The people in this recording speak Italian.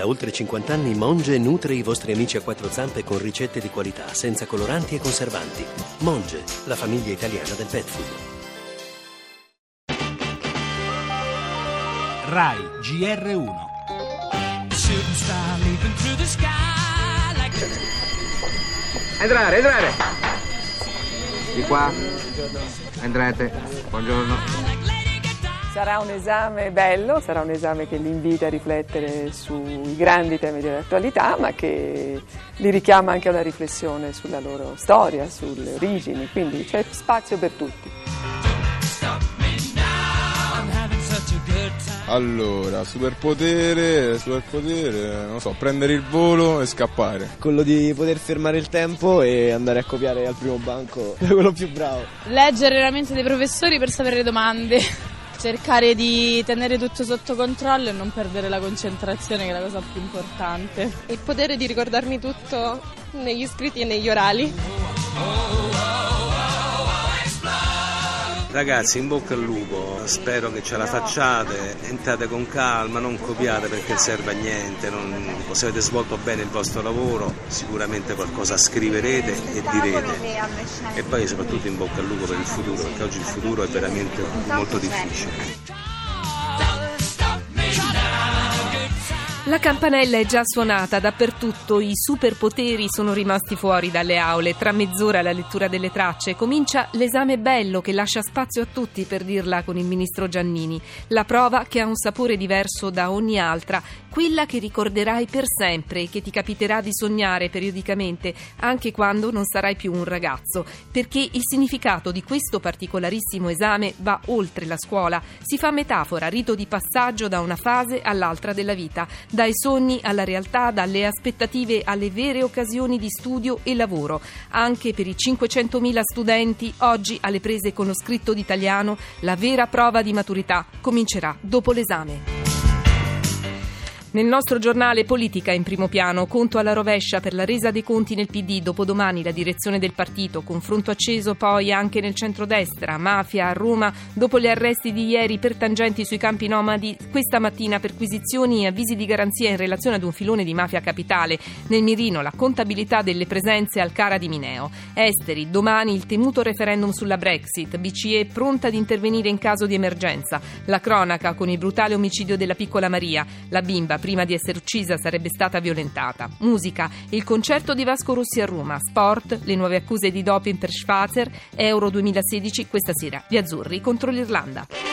Da oltre 50 anni Monge nutre i vostri amici a quattro zampe con ricette di qualità, senza coloranti e conservanti. Monge, la famiglia italiana del pet food. RAI GR1 shooting star leaping through the sky like Entrare, entrare! Di qua. Entrate. Buongiorno. Sarà un esame bello, sarà un esame che li invita a riflettere sui grandi temi dell'attualità, ma che li richiama anche a una riflessione sulla loro storia, sulle origini, quindi c'è spazio per tutti. Allora, superpotere, superpotere, non so, prendere il volo e scappare. quello di poter fermare il tempo e andare a copiare al primo banco quello più bravo. Leggere la mente dei professori per sapere le domande. Cercare di tenere tutto sotto controllo e non perdere la concentrazione, che è la cosa più importante. il potere di ricordarmi tutto negli scritti e negli orali. Ragazzi, in bocca al lupo, spero che ce la facciate, entrate con calma, non copiate perché serve a niente, non- se avete svolto bene il vostro lavoro sicuramente qualcosa scriverete e direte. E poi soprattutto in bocca al lupo per il futuro, perché oggi il futuro è veramente molto difficile. La campanella è già suonata dappertutto, i superpoteri sono rimasti fuori dalle aule. Tra mezz'ora la lettura delle tracce comincia l'esame bello che lascia spazio a tutti, per dirla con il ministro Giannini. La prova che ha un sapore diverso da ogni altra, quella che ricorderai per sempre e che ti capiterà di sognare periodicamente, anche quando non sarai più un ragazzo. Perché il significato di questo particolarissimo esame va oltre la scuola, si fa metafora, rito di passaggio da una fase all'altra della vita dai sogni alla realtà, dalle aspettative alle vere occasioni di studio e lavoro. Anche per i 500.000 studenti, oggi alle prese con lo scritto d'italiano, la vera prova di maturità comincerà dopo l'esame. Nel nostro giornale Politica in primo piano, conto alla rovescia per la resa dei conti nel PD, dopodomani la direzione del partito, confronto acceso poi anche nel centrodestra, mafia a Roma, dopo gli arresti di ieri per tangenti sui campi nomadi, questa mattina perquisizioni e avvisi di garanzia in relazione ad un filone di mafia capitale, nel mirino la contabilità delle presenze al Cara di Mineo. Esteri, domani il temuto referendum sulla Brexit, BCE pronta ad intervenire in caso di emergenza, la cronaca con il brutale omicidio della piccola Maria, la bimba prima di essere uccisa sarebbe stata violentata. Musica, il concerto di Vasco Rossi a Roma. Sport, le nuove accuse di doping per Schwarzer. Euro 2016, questa sera gli azzurri contro l'Irlanda.